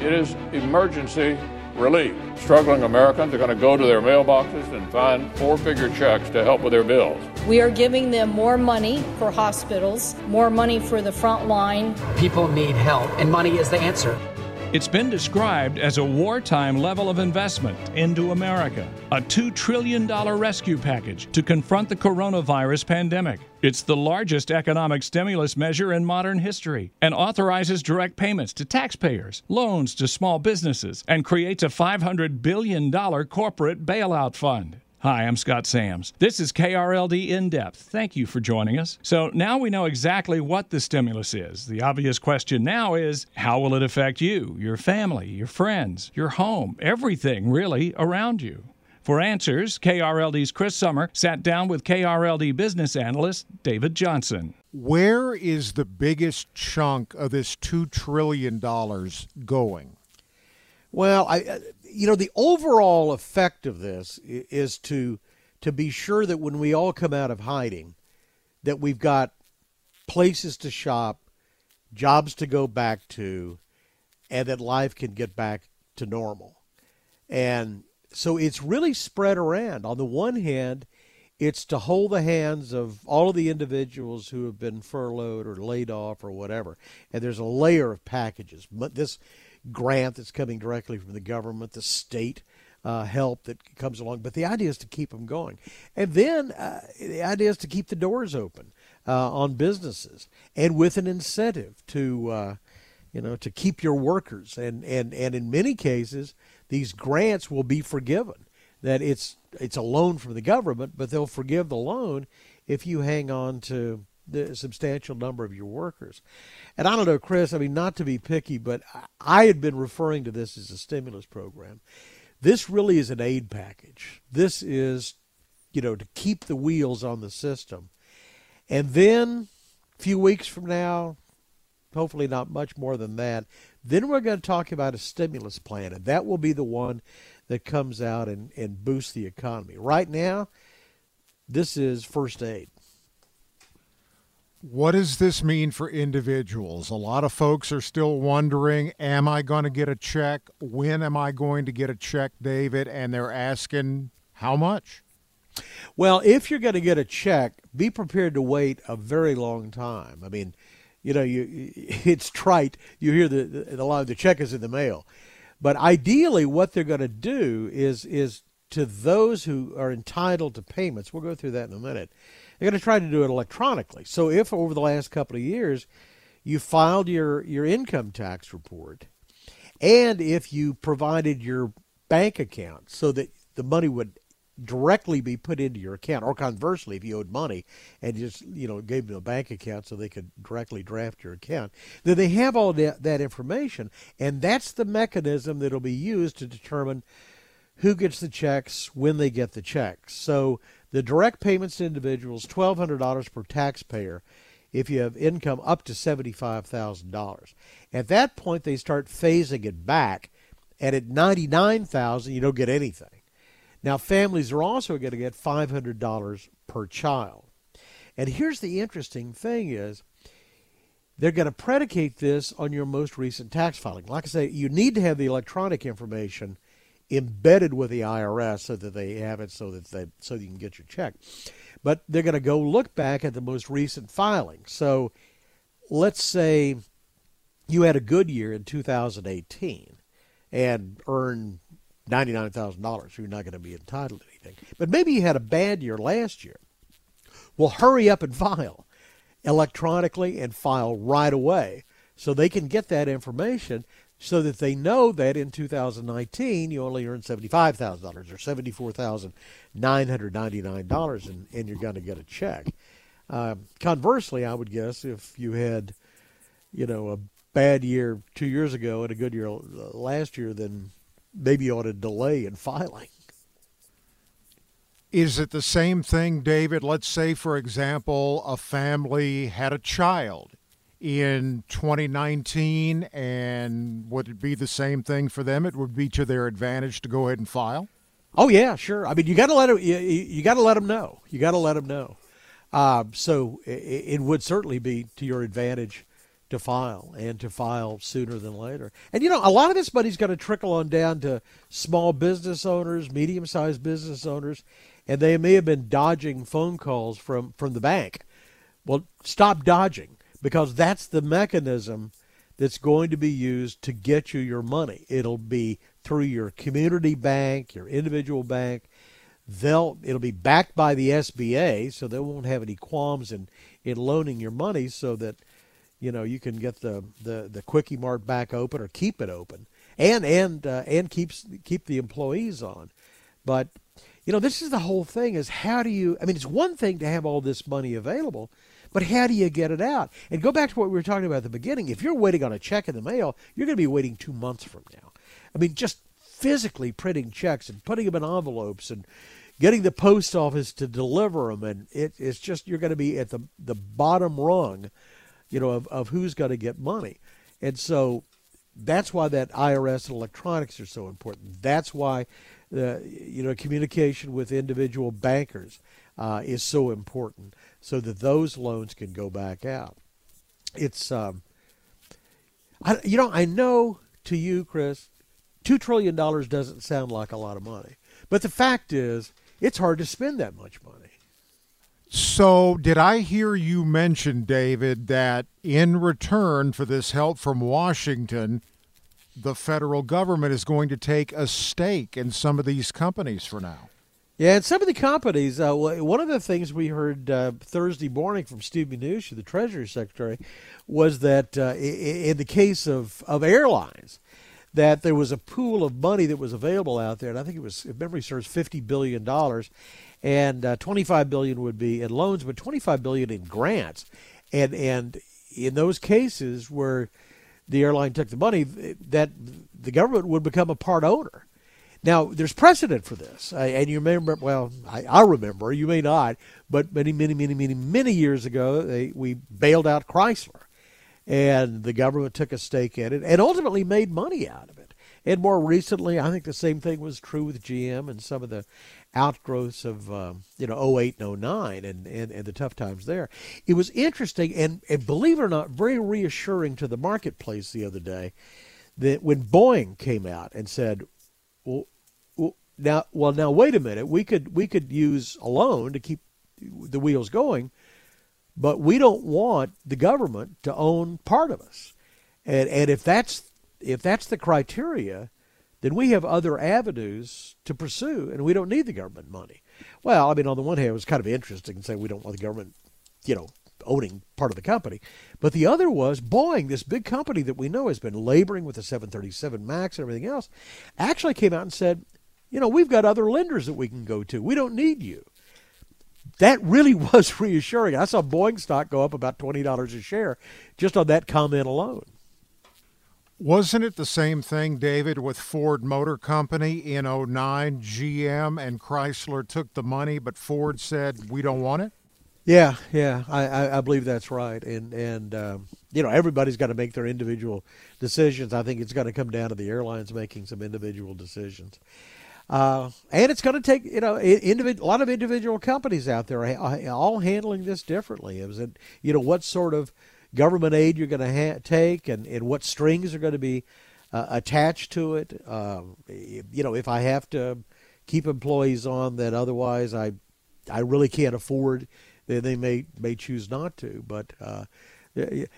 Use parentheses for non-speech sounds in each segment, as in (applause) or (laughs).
It is emergency relief. Struggling Americans are going to go to their mailboxes and find four figure checks to help with their bills. We are giving them more money for hospitals, more money for the front line. People need help, and money is the answer. It's been described as a wartime level of investment into America, a $2 trillion rescue package to confront the coronavirus pandemic. It's the largest economic stimulus measure in modern history and authorizes direct payments to taxpayers, loans to small businesses, and creates a $500 billion corporate bailout fund. Hi, I'm Scott Sams. This is KRLD In Depth. Thank you for joining us. So now we know exactly what the stimulus is. The obvious question now is how will it affect you, your family, your friends, your home, everything really around you? For answers, KRLD's Chris Summer sat down with KRLD business analyst David Johnson. Where is the biggest chunk of this $2 trillion going? Well, I, uh, you know, the overall effect of this is to to be sure that when we all come out of hiding, that we've got places to shop, jobs to go back to, and that life can get back to normal. And so it's really spread around. On the one hand, it's to hold the hands of all of the individuals who have been furloughed or laid off or whatever. And there's a layer of packages. But this grant that's coming directly from the government, the state uh, help that comes along. But the idea is to keep them going. And then uh, the idea is to keep the doors open uh, on businesses and with an incentive to, uh, you know, to keep your workers. And, and, and in many cases, these grants will be forgiven. That it's it's a loan from the government, but they'll forgive the loan if you hang on to the substantial number of your workers. And I don't know, Chris, I mean, not to be picky, but I had been referring to this as a stimulus program. This really is an aid package. This is, you know, to keep the wheels on the system. And then a few weeks from now, hopefully not much more than that, then we're going to talk about a stimulus plan, and that will be the one that comes out and, and boosts the economy. Right now, this is first aid. What does this mean for individuals? A lot of folks are still wondering Am I going to get a check? When am I going to get a check, David? And they're asking, How much? Well, if you're going to get a check, be prepared to wait a very long time. I mean, you know, you (laughs) it's trite. You hear the, the, a lot of the check is in the mail, but ideally, what they're going to do is is to those who are entitled to payments. We'll go through that in a minute they're going to try to do it electronically. So if over the last couple of years you filed your, your income tax report and if you provided your bank account so that the money would directly be put into your account or conversely if you owed money and just you know gave them a bank account so they could directly draft your account then they have all that, that information and that's the mechanism that'll be used to determine who gets the checks when they get the checks so the direct payments to individuals, $1,200 per taxpayer if you have income up to $75,000. At that point, they start phasing it back, and at $99,000, you don't get anything. Now, families are also going to get $500 per child. And here's the interesting thing is they're going to predicate this on your most recent tax filing. Like I say, you need to have the electronic information – embedded with the IRS so that they have it so that they so you can get your check. But they're going to go look back at the most recent filing. So let's say you had a good year in 2018 and earned $99,000, you're not going to be entitled to anything. But maybe you had a bad year last year. Well, hurry up and file electronically and file right away so they can get that information so that they know that in 2019 you only earned $75,000 or $74,999 and, and you're going to get a check. Uh, conversely, I would guess if you had, you know, a bad year two years ago and a good year last year, then maybe you ought to delay in filing. Is it the same thing, David? Let's say, for example, a family had a child in 2019, and would it be the same thing for them? It would be to their advantage to go ahead and file. Oh yeah, sure. I mean, you got to let them. You, you got to let them know. You got to let them know. Uh, so it, it, would certainly be to your advantage to file and to file sooner than later. And you know, a lot of this money's going to trickle on down to small business owners, medium-sized business owners, and they may have been dodging phone calls from from the bank. Well, stop dodging because that's the mechanism that's going to be used to get you your money. It'll be through your community bank, your individual bank. They'll it'll be backed by the SBA, so they won't have any qualms in in loaning your money, so that you know you can get the the the quickie mart back open or keep it open, and and uh, and keeps keep the employees on. But you know this is the whole thing: is how do you? I mean, it's one thing to have all this money available, but how do you get it out? And go back to what we were talking about at the beginning. If you're waiting on a check in the mail, you're going to be waiting two months from now. I mean, just physically printing checks and putting them in envelopes and getting the post office to deliver them, and it, it's just you're going to be at the the bottom rung, you know, of, of who's going to get money, and so that's why that IRS and electronics are so important. That's why the you know communication with individual bankers uh, is so important so that those loans can go back out. It's, um, I, you know, I know to you, Chris, $2 trillion doesn't sound like a lot of money. But the fact is, it's hard to spend that much money. So, did I hear you mention, David, that in return for this help from Washington, the federal government is going to take a stake in some of these companies for now? Yeah, and some of the companies. Uh, one of the things we heard uh, Thursday morning from Steve Mnuchin, the Treasury Secretary, was that uh, in the case of, of airlines, that there was a pool of money that was available out there, and I think it was, if memory serves, fifty billion dollars, and uh, twenty-five billion would be in loans, but twenty-five billion in grants, and and in those cases where the airline took the money, that the government would become a part owner now, there's precedent for this, and you remember. Well, I, I, remember. You may not, but many, many, many, many, many years ago, they, we bailed out Chrysler, and the government took a stake in it, and ultimately made money out of it. And more recently, I think the same thing was true with GM and some of the outgrowths of um, you know 08 and 09 and, and, and the tough times there. It was interesting and, and believe it or not, very reassuring to the marketplace the other day that when Boeing came out and said well, now, well, now wait a minute. We could we could use a loan to keep the wheels going, but we don't want the government to own part of us. And and if that's if that's the criteria, then we have other avenues to pursue, and we don't need the government money. Well, I mean, on the one hand, it was kind of interesting to say we don't want the government, you know, owning part of the company. But the other was Boeing, this big company that we know has been laboring with the 737 MAX and everything else, actually came out and said, you know, we've got other lenders that we can go to. We don't need you. That really (laughs) was reassuring. I saw Boeing stock go up about $20 a share just on that comment alone. Wasn't it the same thing, David, with Ford Motor Company in 09? GM and Chrysler took the money, but Ford said, we don't want it? Yeah, yeah, I, I, believe that's right, and and um, you know everybody's got to make their individual decisions. I think it's going to come down to the airlines making some individual decisions, uh, and it's going to take you know individ- a lot of individual companies out there all handling this differently. It was you know what sort of government aid you're going to ha- take, and and what strings are going to be uh, attached to it. Um, you know if I have to keep employees on that otherwise I I really can't afford they, they may may choose not to, but uh,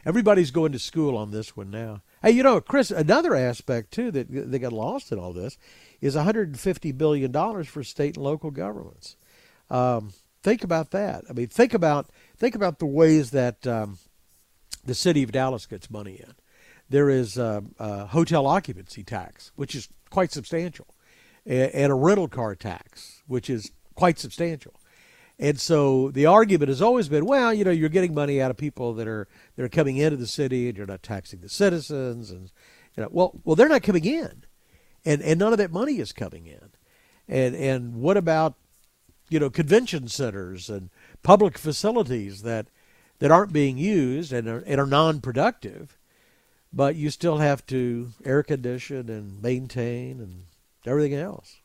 Everybody's going to school on this one now. Hey, you know, Chris, another aspect too that they got lost in all this is 150 billion dollars for state and local governments. Um, think about that. I mean, think about think about the ways that um, the city of Dallas gets money in. There is a, a hotel occupancy tax, which is quite substantial, and a rental car tax, which is quite substantial. And so the argument has always been, well, you know, you're getting money out of people that are that are coming into the city, and you're not taxing the citizens, and you know, well, well, they're not coming in, and and none of that money is coming in, and and what about, you know, convention centers and public facilities that that aren't being used and are, and are non-productive, but you still have to air condition and maintain and everything else.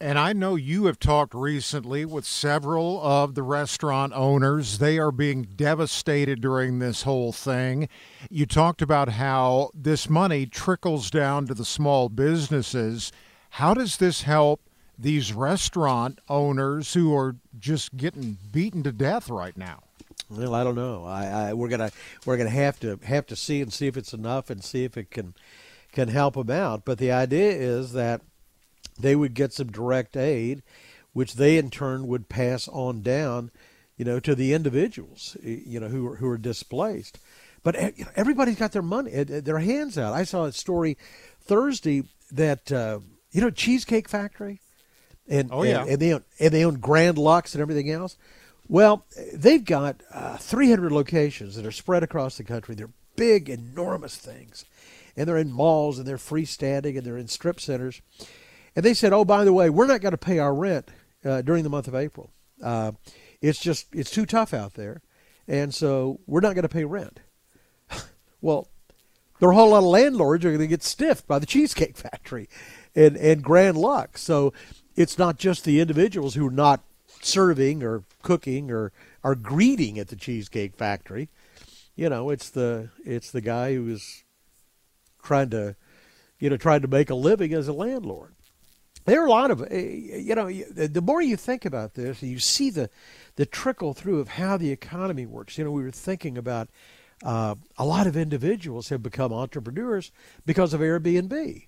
And I know you have talked recently with several of the restaurant owners. They are being devastated during this whole thing. You talked about how this money trickles down to the small businesses. How does this help these restaurant owners who are just getting beaten to death right now? Well, I don't know. I, I we're gonna we're gonna have to have to see and see if it's enough and see if it can can help them out. But the idea is that they would get some direct aid, which they in turn would pass on down, you know, to the individuals, you know, who are, who are displaced. But you know, everybody's got their money, eh, their hands out. I saw a story Thursday that uh, you know Cheesecake Factory, and oh yeah, and, and, they own and they own Grand Lux and everything else. Well, they've got uh, 300 locations that are spread across the country. They're big, enormous things, and they're in malls and they're freestanding and they're in strip centers. And they said, "Oh, by the way, we're not going to pay our rent uh, during the month of April. Uh, it's just it's too tough out there, and so we're not going to pay rent." (laughs) well, there are a whole lot of landlords are going to get stiffed by the Cheesecake (laughs) Factory and and Grand Lux. So it's not just the individuals who are not serving or cooking or are greeting at the Cheesecake Factory. You know, it's the it's the guy who is trying to, you know, trying to make a living as a landlord there are a lot of eh, you know the more you think about this you see the the trickle through of how the economy works you know we were thinking about uh, a lot of individuals have become entrepreneurs because of airbnb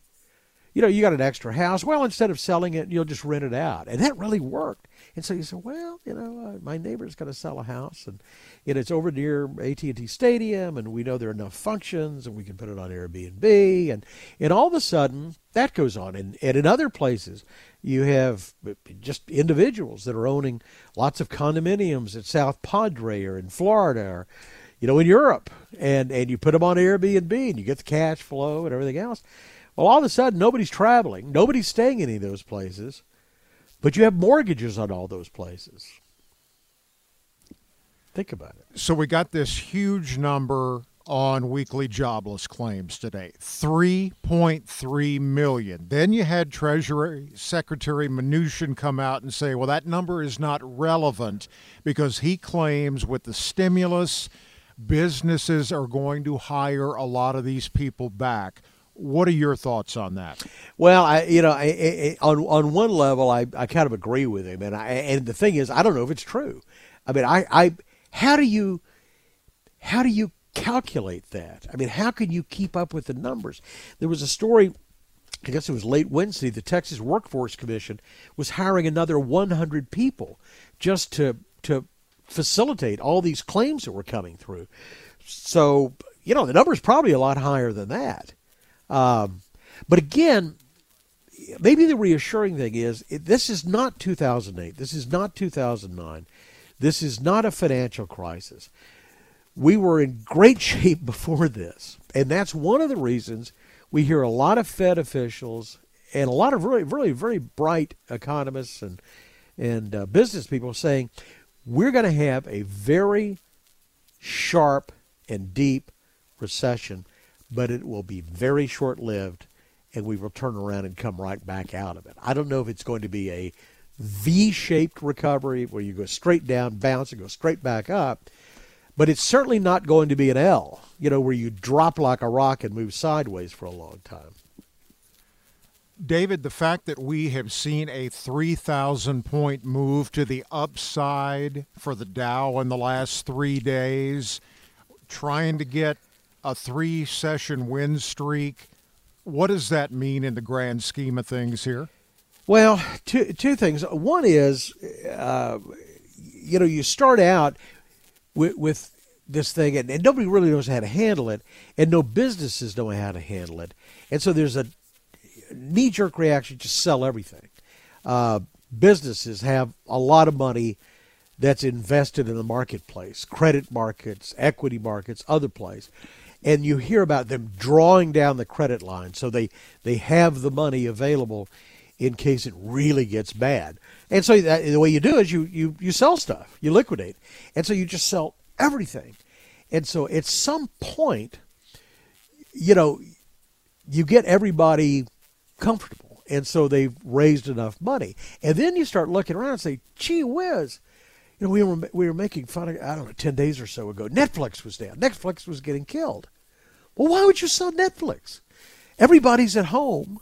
you know you got an extra house. Well instead of selling it you'll just rent it out. And that really worked. And so you say, well, you know, uh, my neighbor's going to sell a house, and know, it's over near AT&T Stadium, and we know there are enough functions, and we can put it on Airbnb, and and all of a sudden that goes on, and and in other places you have just individuals that are owning lots of condominiums at South Padre or in Florida or you know in Europe, and and you put them on Airbnb, and you get the cash flow and everything else. Well, all of a sudden, nobody's traveling, nobody's staying in any of those places. But you have mortgages on all those places. Think about it. So we got this huge number on weekly jobless claims today 3.3 million. Then you had Treasury Secretary Mnuchin come out and say, well, that number is not relevant because he claims with the stimulus, businesses are going to hire a lot of these people back. What are your thoughts on that? Well, I you know, I, I, on on one level, I, I kind of agree with him, and I and the thing is, I don't know if it's true. I mean, I, I how do you how do you calculate that? I mean, how can you keep up with the numbers? There was a story. I guess it was late Wednesday. The Texas Workforce Commission was hiring another 100 people just to to facilitate all these claims that were coming through. So you know, the number is probably a lot higher than that. Um, but again, maybe the reassuring thing is it, this is not 2008. This is not 2009. This is not a financial crisis. We were in great (laughs) shape before this. And that's one of the reasons we hear a lot of Fed officials and a lot of really, really very bright economists and, and uh, business people saying we're going to have a very sharp and deep recession but it will be very short lived and we will turn around and come right back out of it. I don't know if it's going to be a V shaped recovery where you go straight down, bounce, and go straight back up, but it's certainly not going to be an L, you know, where you drop like a rock and move sideways for a long time. David, the fact that we have seen a 3,000 point move to the upside for the Dow in the last three days trying to get a three session win streak. What does that mean in the grand scheme of things here? Well, two two things. One is, uh, you know, you start out with, with this thing, and, and, nobody really knows how to handle it, and no businesses know how to handle it, and so there's a knee jerk reaction to sell everything. Uh, businesses have a lot of money that's invested in the marketplace, credit markets, equity markets, other places. And you hear about them drawing down the credit line so they, they have the money available in case it really gets bad. And so that, the way you do is you, you, you sell stuff, you liquidate. And so you just sell everything. And so at some point, you know, you get everybody comfortable. And so they've raised enough money. And then you start looking around and say, gee whiz, you know, we were we were making fun of I don't know ten days or so ago. Netflix was down. Netflix was getting killed. Well, why would you sell Netflix? Everybody's at home.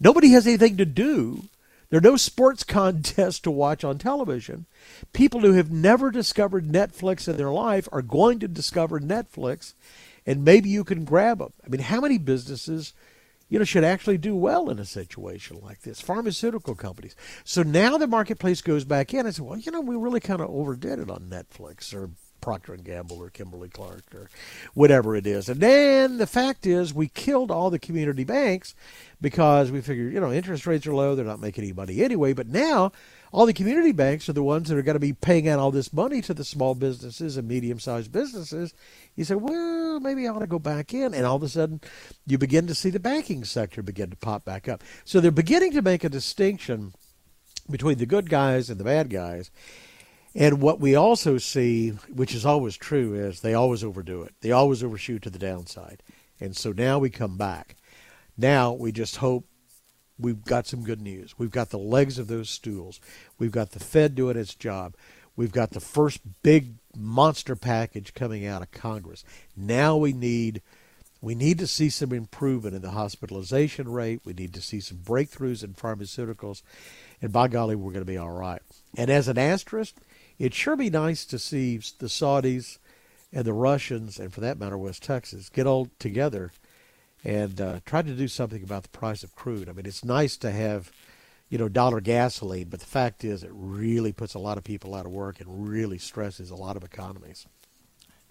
Nobody has anything to do. There are no sports (laughs) contests to watch on television. People who have never discovered Netflix in their life are going to discover Netflix, and maybe you can grab them. I mean, how many businesses you know, should actually do well in a situation like this. Pharmaceutical companies. So now the marketplace goes back in and says, well, you know, we really kind of overdid it on Netflix or Procter and Gamble or Kimberly Clark or whatever it is. And then the fact is, we killed all the community banks because we figured, you know, interest rates are low, they're not making any money anyway. But now all the community banks are the ones that are going to be paying out all this money to the small businesses and medium sized businesses. You say, well, maybe I ought to go back in. And all of a sudden, you begin to see the banking sector begin to pop back up. So they're beginning to make a distinction between the good guys and the bad guys. And what we also see, which is always true, is they always overdo it. They always overshoot to the downside. And so now we come back. Now we just hope we've got some good news. We've got the legs of those stools. We've got the Fed doing its job. We've got the first big monster package coming out of Congress. Now we need we need to see some improvement in the hospitalization rate. We need to see some breakthroughs in pharmaceuticals. And by golly, we're going to be all right. And as an asterisk, it'd sure be nice to see the Saudis and the Russians, and for that matter, West Texas, get all together and uh, tried to do something about the price of crude. I mean, it's nice to have, you know, dollar gasoline, but the fact is, it really puts a lot of people out of work and really stresses a lot of economies.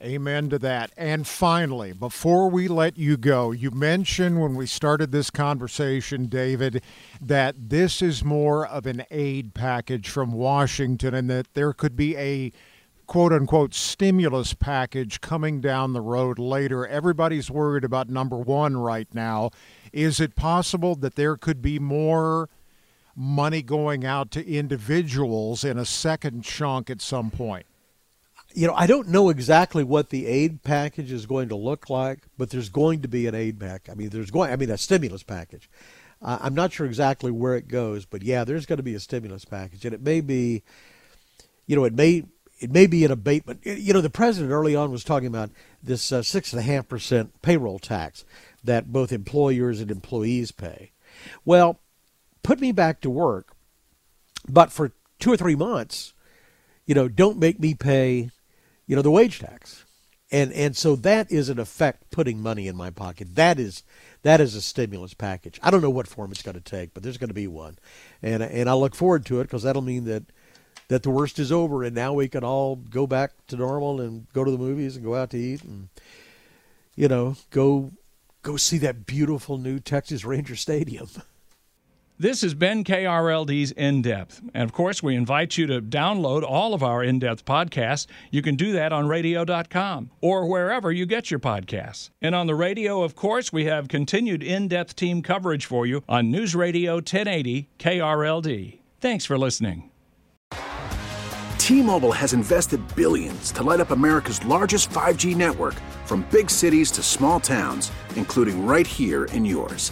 Amen to that. And finally, before we let you go, you mentioned when we started this conversation, David, that this is more of an aid package from Washington and that there could be a quote unquote stimulus package coming down the road later. Everybody's worried about number one right now. Is it possible that there could be more money going out to individuals in a second chunk at some point? You know, I don't know exactly what the aid package is going to look like, but there's going to be an aid pack. I mean, there's going. I mean, a stimulus package. Uh, I'm not sure exactly where it goes, but yeah, there's going to be a stimulus package, and it may be, you know, it may it may be an abatement. You know, the president early on was talking about this uh, six and a half percent payroll tax that both employers and employees pay. Well, put me back to work, but for two or three months, you know, don't make me pay, you know, the wage tax. And and so that is in effect putting money in my pocket. That is that is a stimulus package. I don't know what form it's going to take, but there's going to be one, and and I look forward to it because that'll mean that that the worst is over and now we can all go back to normal and go to the movies and go out to eat and you know go go see that beautiful new Texas Ranger Stadium. (laughs) This has been KRLD's In Depth. And of course, we invite you to download all of our in depth podcasts. You can do that on radio.com or wherever you get your podcasts. And on the radio, of course, we have continued in depth team coverage for you on News Radio 1080 KRLD. Thanks for listening. T-Mobile has invested billions to light up America's largest 5G network from big cities to small towns, including right here in yours.